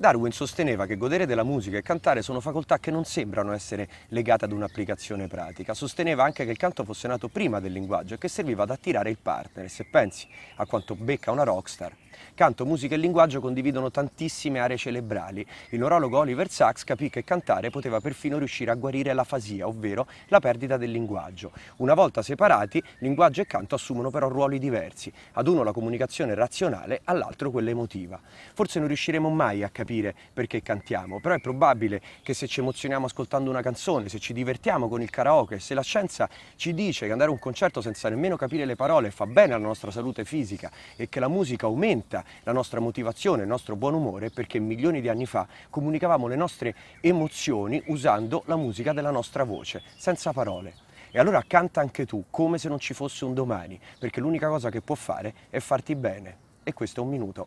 Darwin sosteneva che godere della musica e cantare sono facoltà che non sembrano essere legate ad un'applicazione pratica. Sosteneva anche che il canto fosse nato prima del linguaggio e che serviva ad attirare il partner. Se pensi a quanto becca una rockstar, Canto, musica e linguaggio condividono tantissime aree cerebrali. Il neurologo Oliver Sacks capì che cantare poteva perfino riuscire a guarire l'afasia, ovvero la perdita del linguaggio. Una volta separati, linguaggio e canto assumono però ruoli diversi. Ad uno la comunicazione razionale, all'altro quella emotiva. Forse non riusciremo mai a capire perché cantiamo, però è probabile che se ci emozioniamo ascoltando una canzone, se ci divertiamo con il karaoke, se la scienza ci dice che andare a un concerto senza nemmeno capire le parole fa bene alla nostra salute fisica e che la musica aumenta aumenta la nostra motivazione, il nostro buon umore perché milioni di anni fa comunicavamo le nostre emozioni usando la musica della nostra voce, senza parole. E allora canta anche tu, come se non ci fosse un domani, perché l'unica cosa che può fare è farti bene. E questo è un minuto.